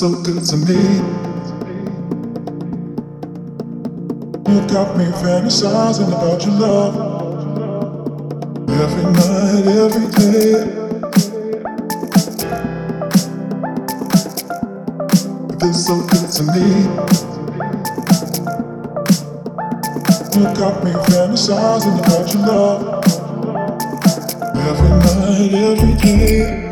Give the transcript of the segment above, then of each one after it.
so good to me. You got me fantasizing about your love every night, every day. It's so good to me. You got me fantasizing about your love every night, every day.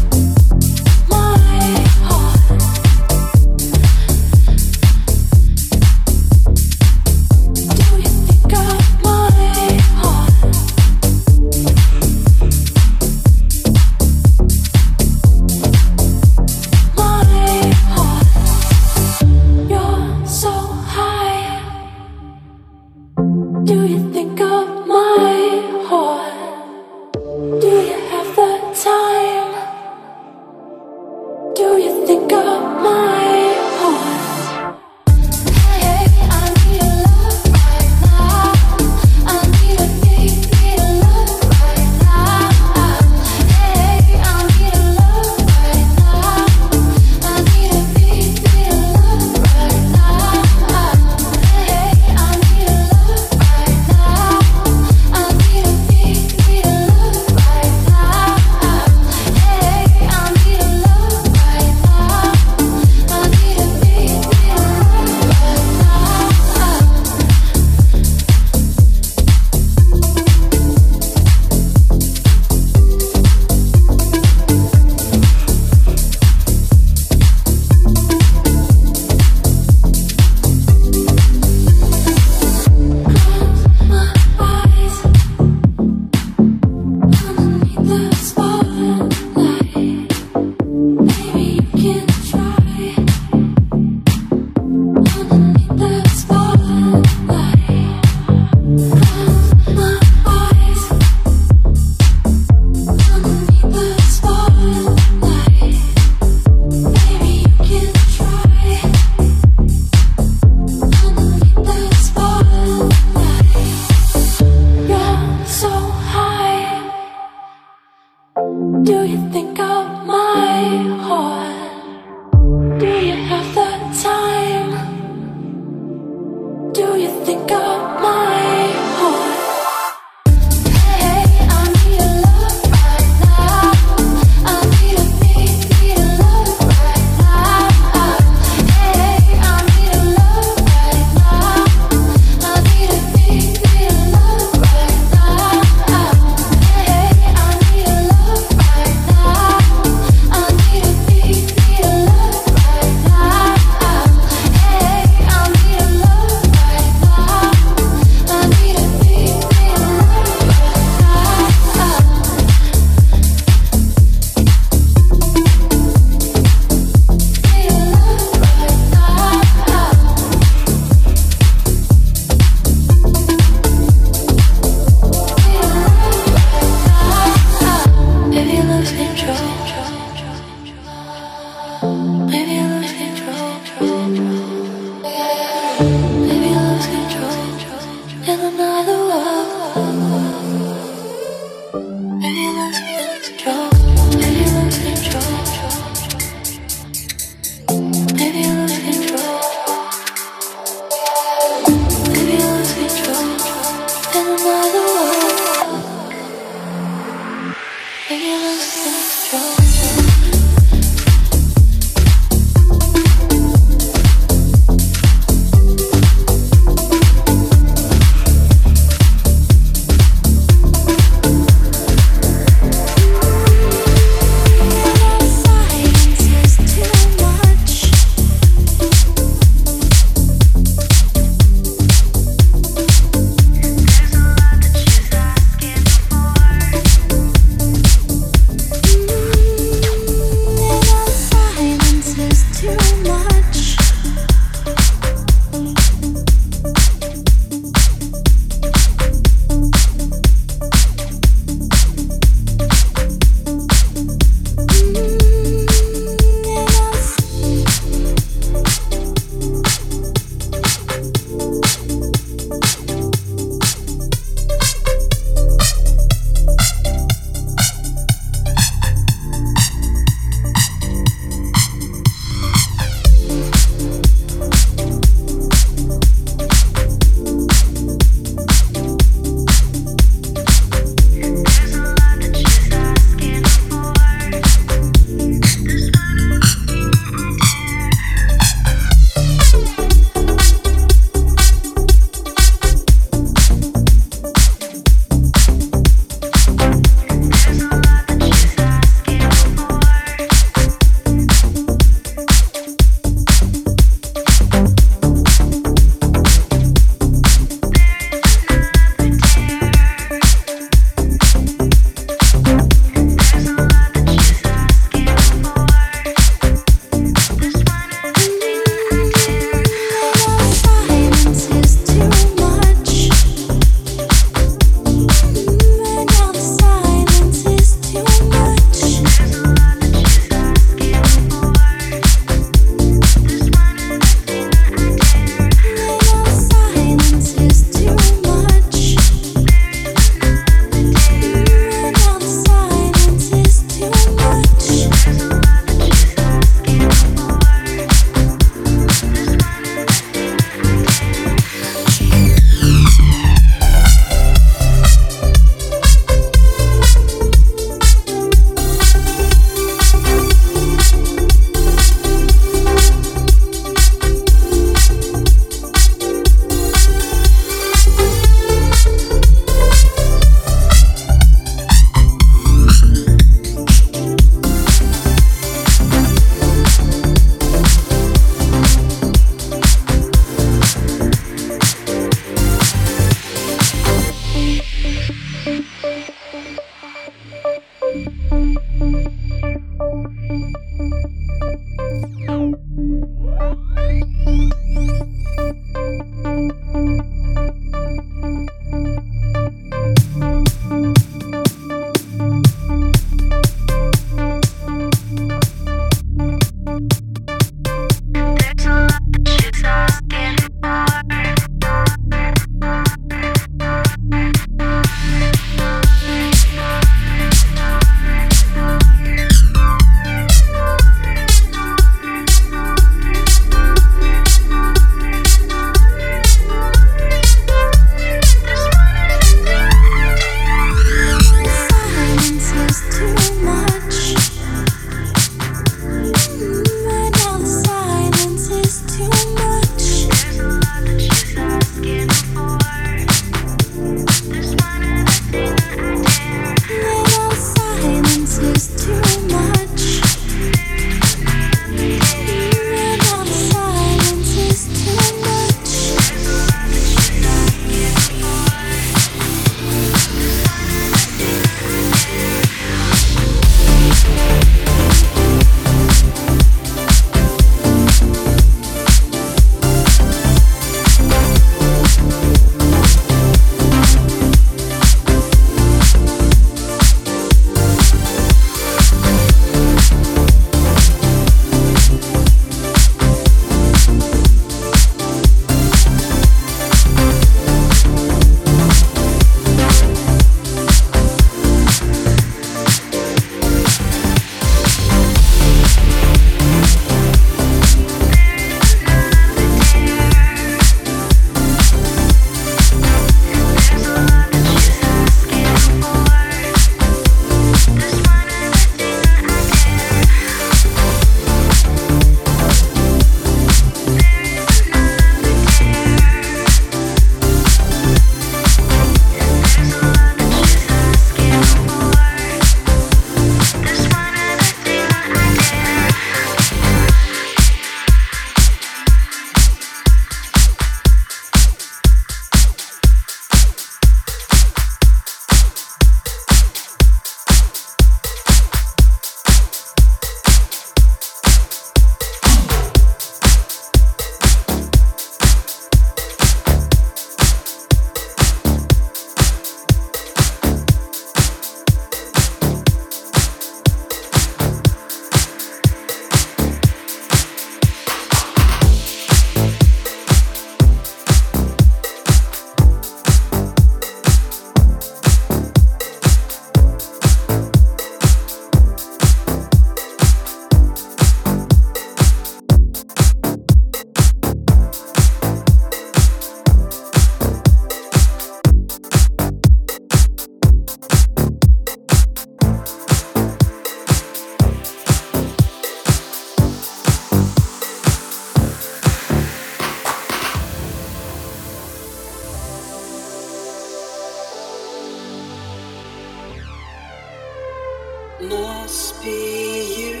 must be you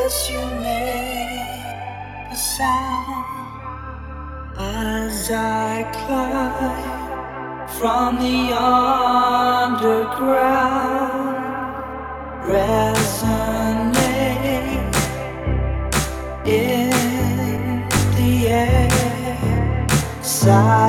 as you make a sound as I climb from the underground. Resonate in the air. Sigh.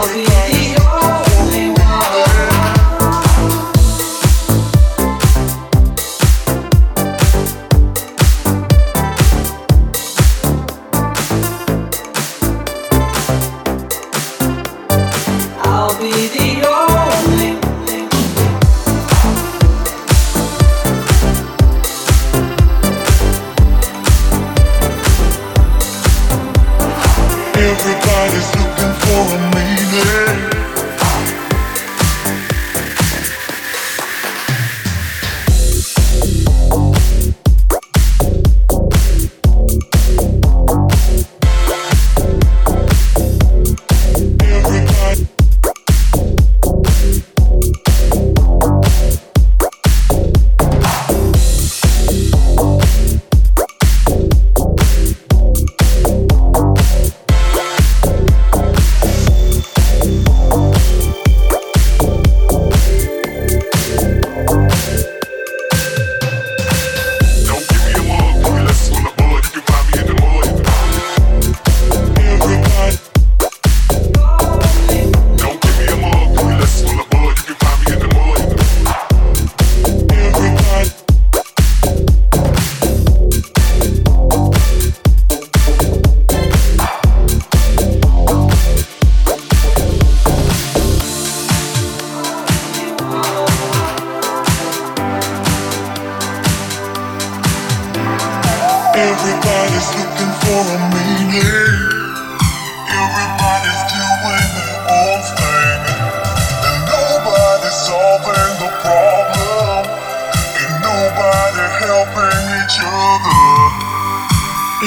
I'll be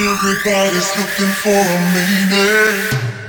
Everybody's looking for a meaning.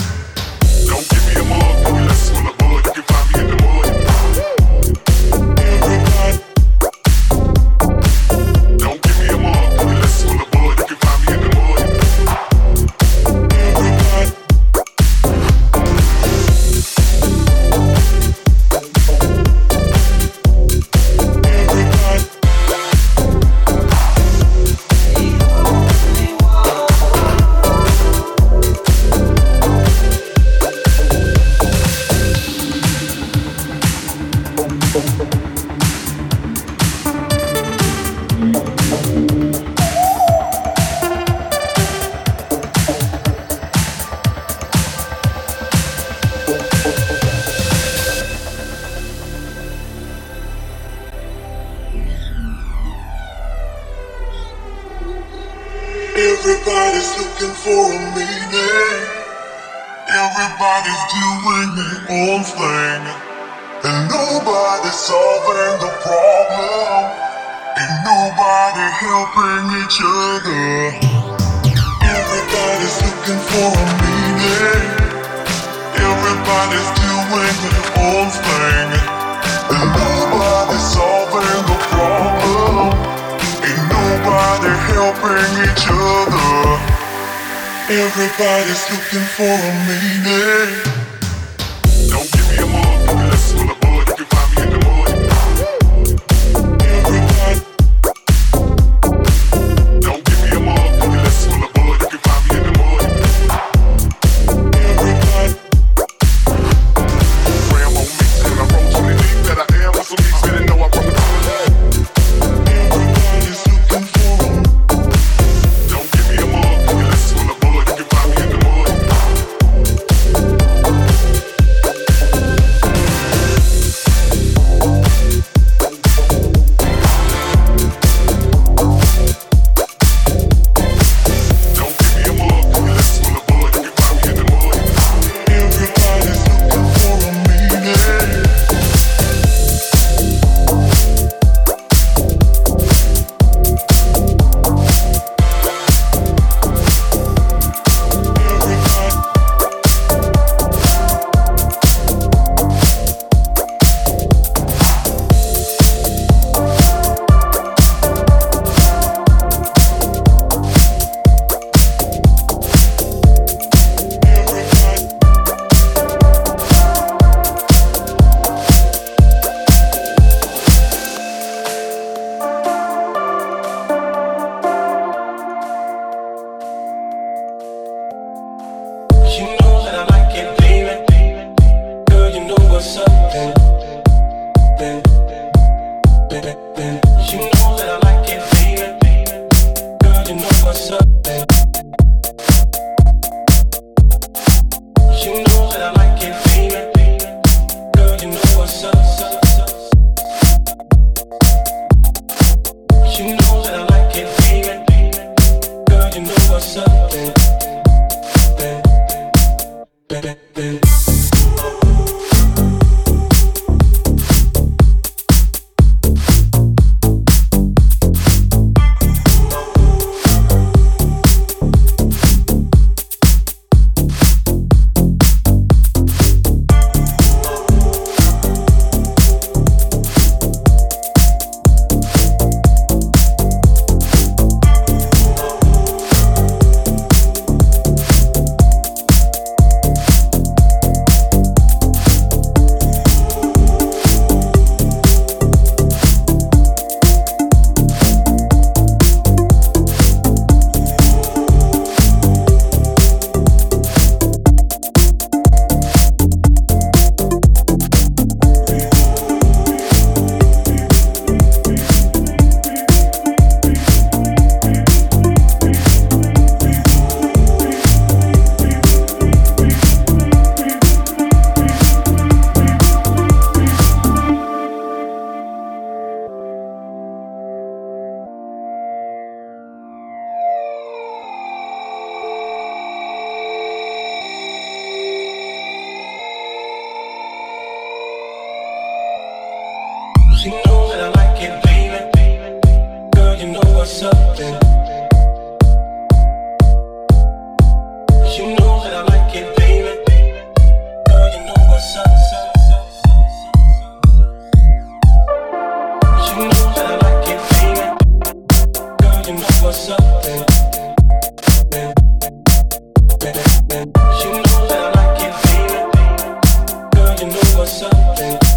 for something.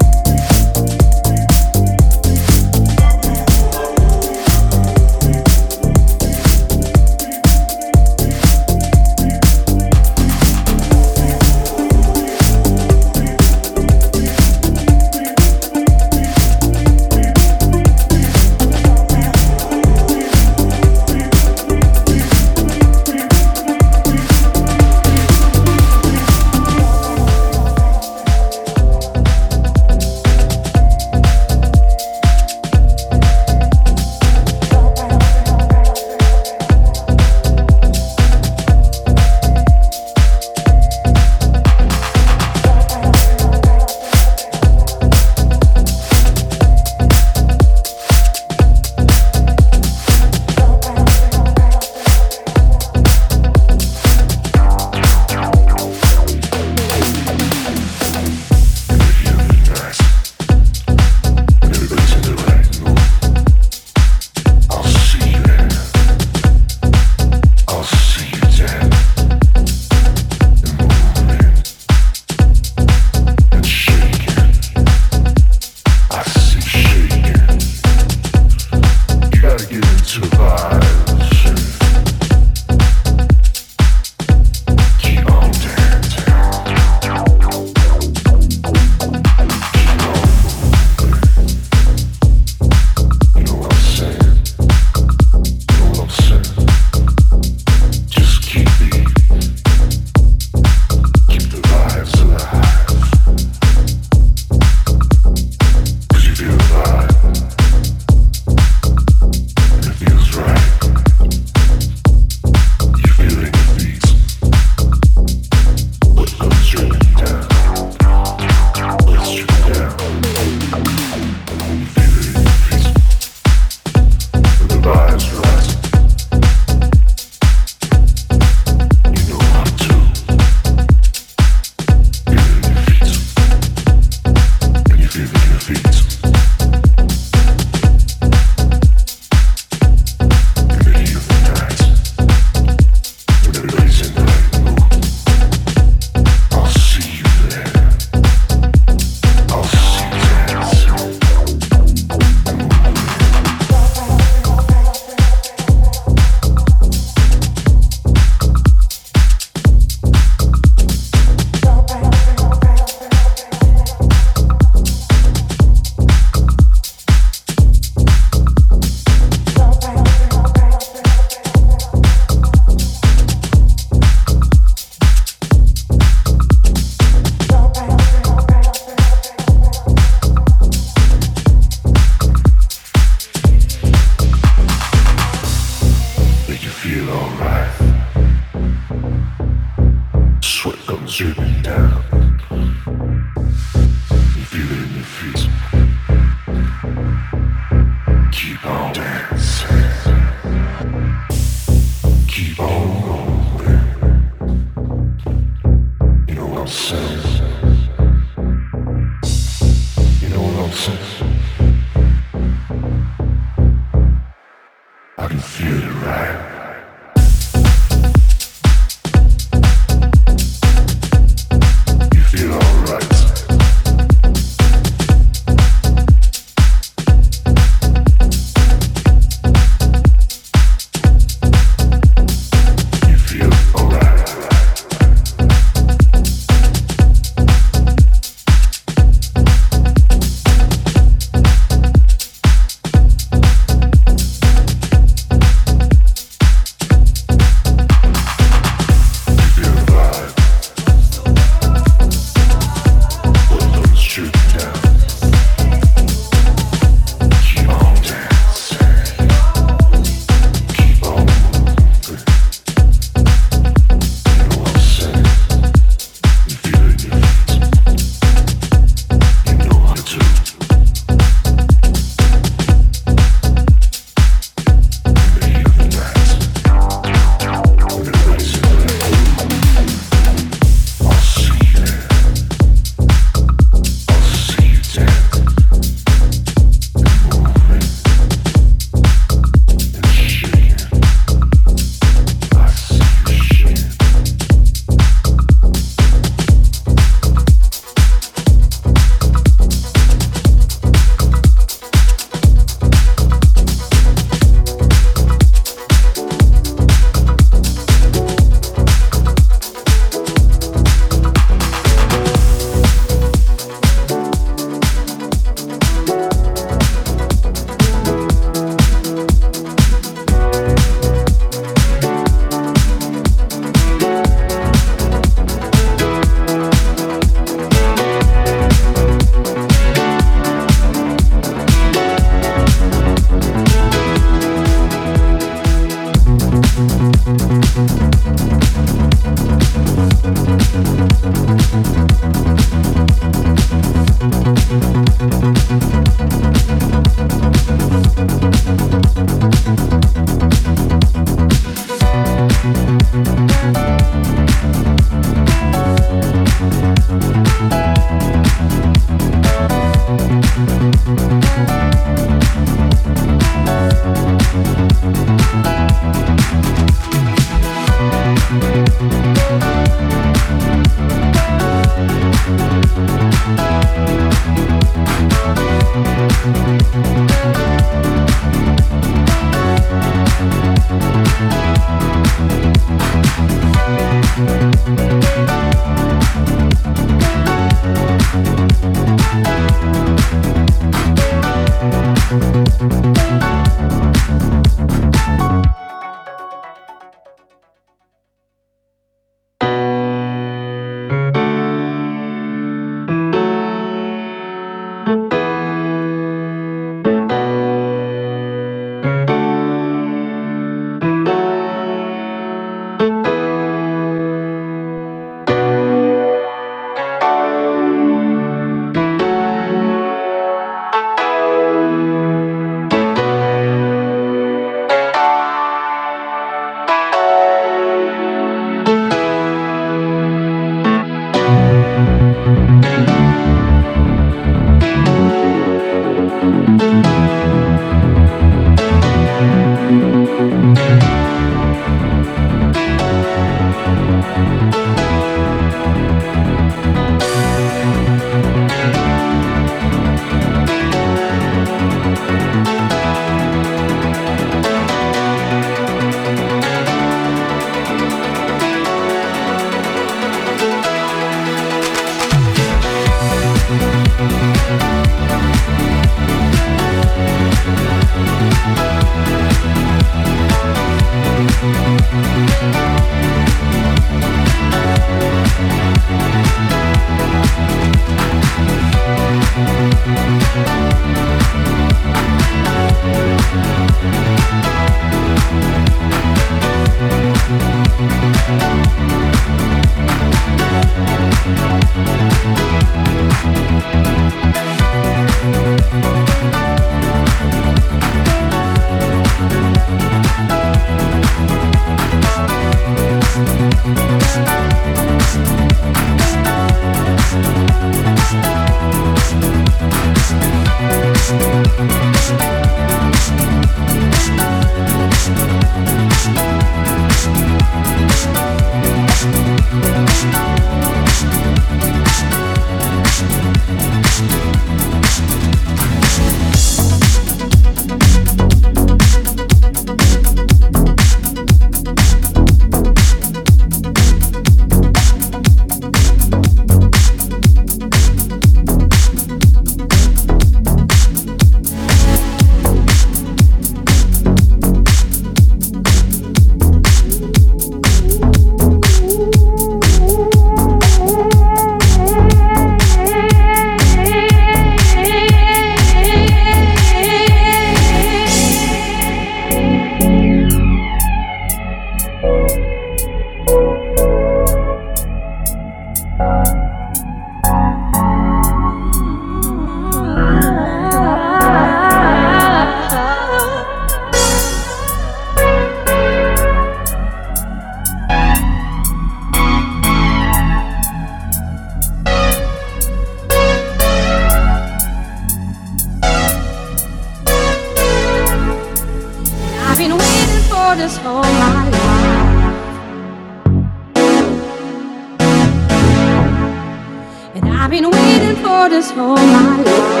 I've been waiting for this whole my life.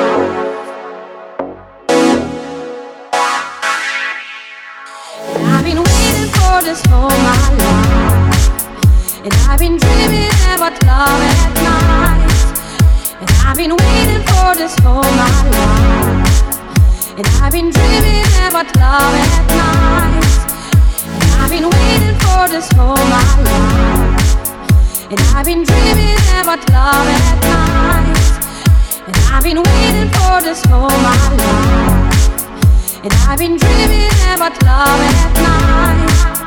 And I've been waiting for this my life. And I've been dreaming about love at night. And I've been waiting for this my life. And I've been dreaming about love at night. And I've been waiting for this whole my life. And I've been dreaming about love at night. And I've been waiting for this all my life. And I've been dreaming about love at night.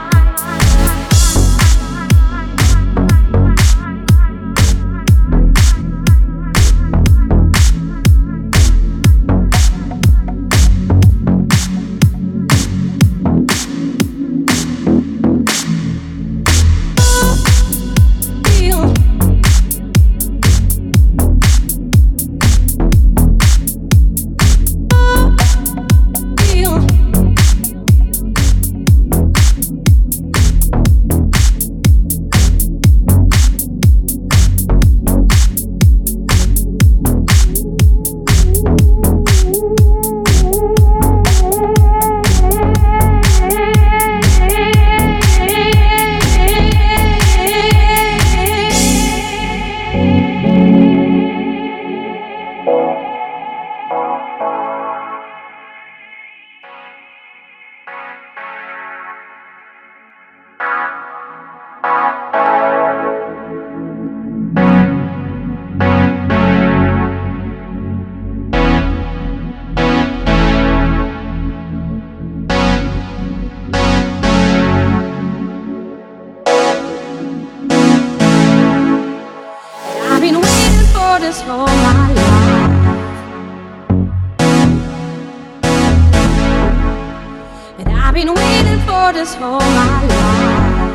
For this all my life.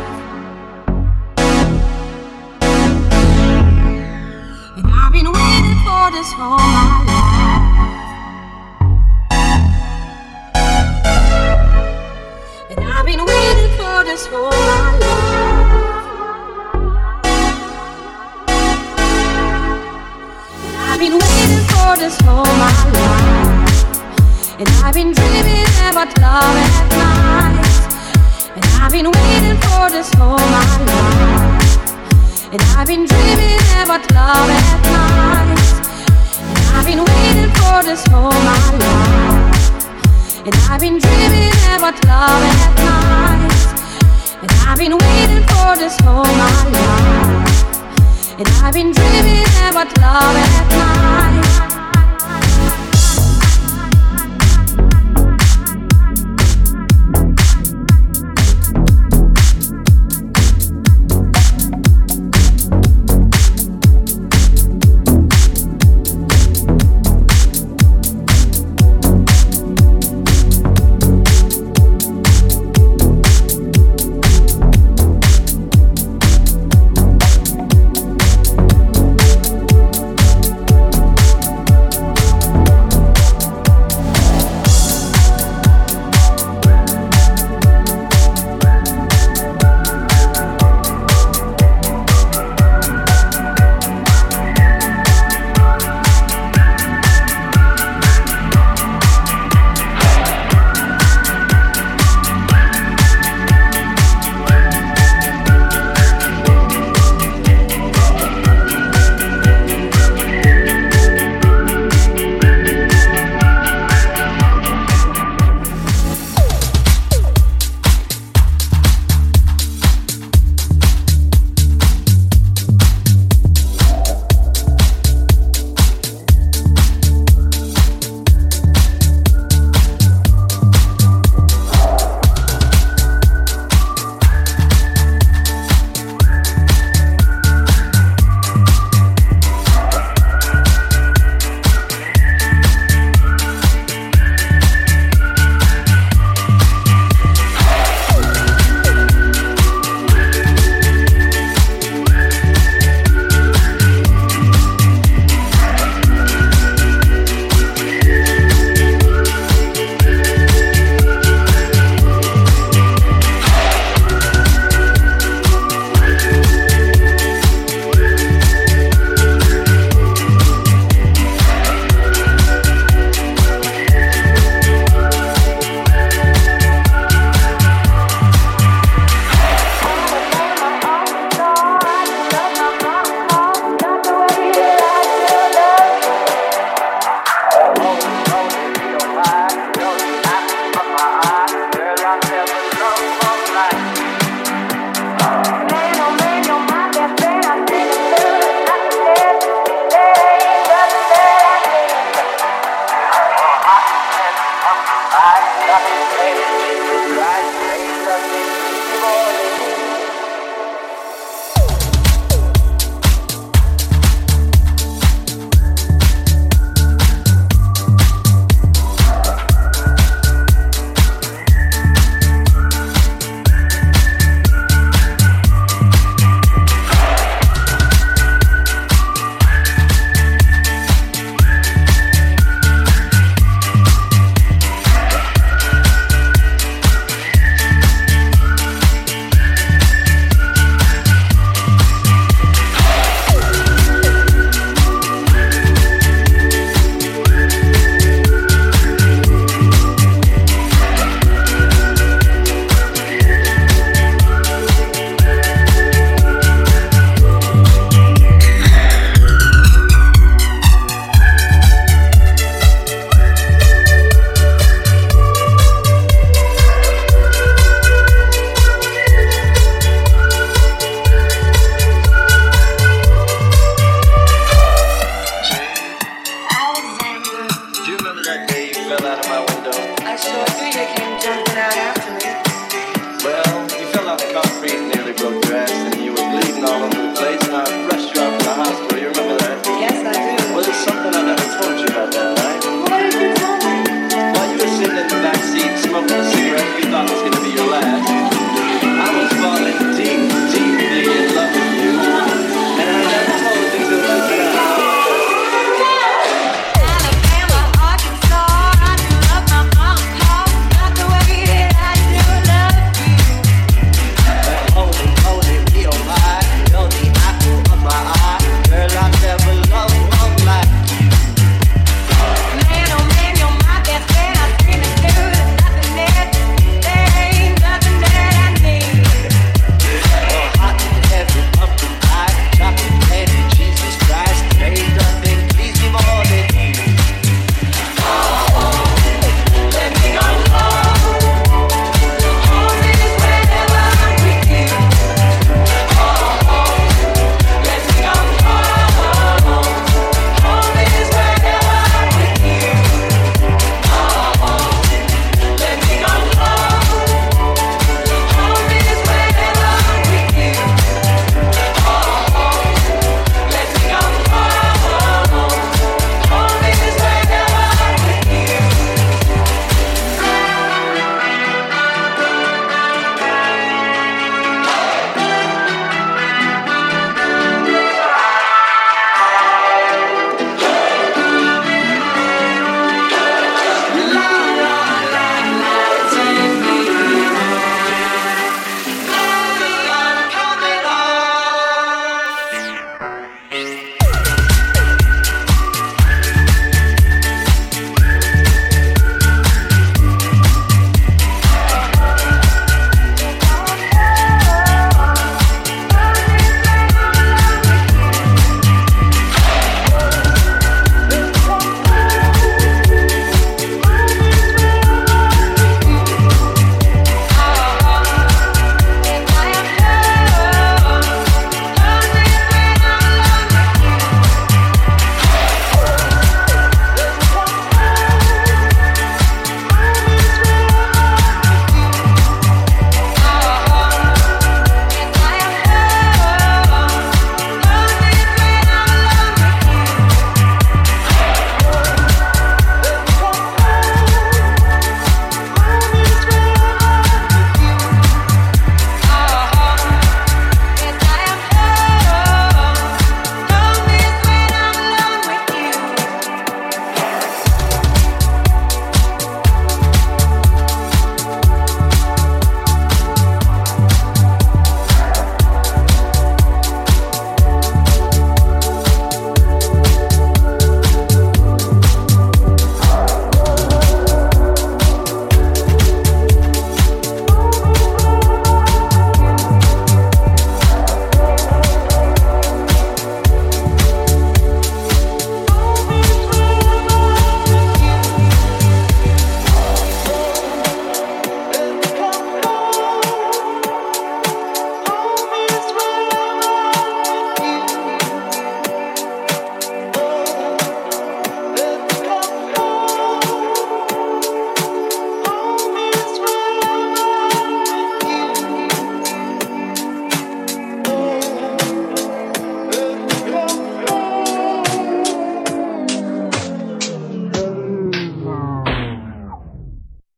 I've been waiting for this all this all my life. And I've been dreaming about love at night. And I've been waiting for this all my life. And I've been dreaming about love at night. And I've been waiting for this all my life. And I've been dreaming about love at night.